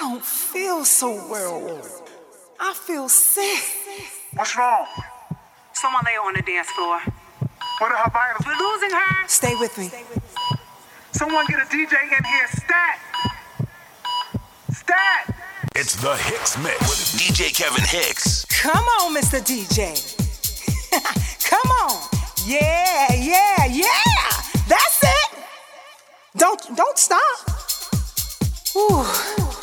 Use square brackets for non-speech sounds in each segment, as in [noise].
don't feel so well. I feel sick. What's wrong? Someone lay on the dance floor. What are her vitals? We're losing her. Stay with me. Someone get a DJ in here. Stat! Stat! It's the Hicks Mix with DJ Kevin Hicks. Come on, Mr. DJ. [laughs] Come on. Yeah, yeah, yeah. That's it. Don't don't stop. Ooh.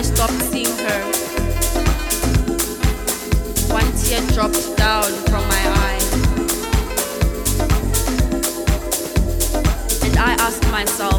I stopped seeing her. One tear dropped down from my eye. And I asked myself,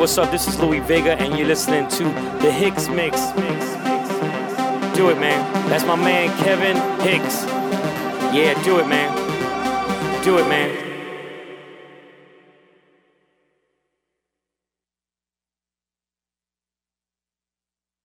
what's up? This is Louie Vega, and you're listening to the Hicks Mix. Do it, man. That's my man, Kevin Hicks. Yeah, do it, man. Do it, man.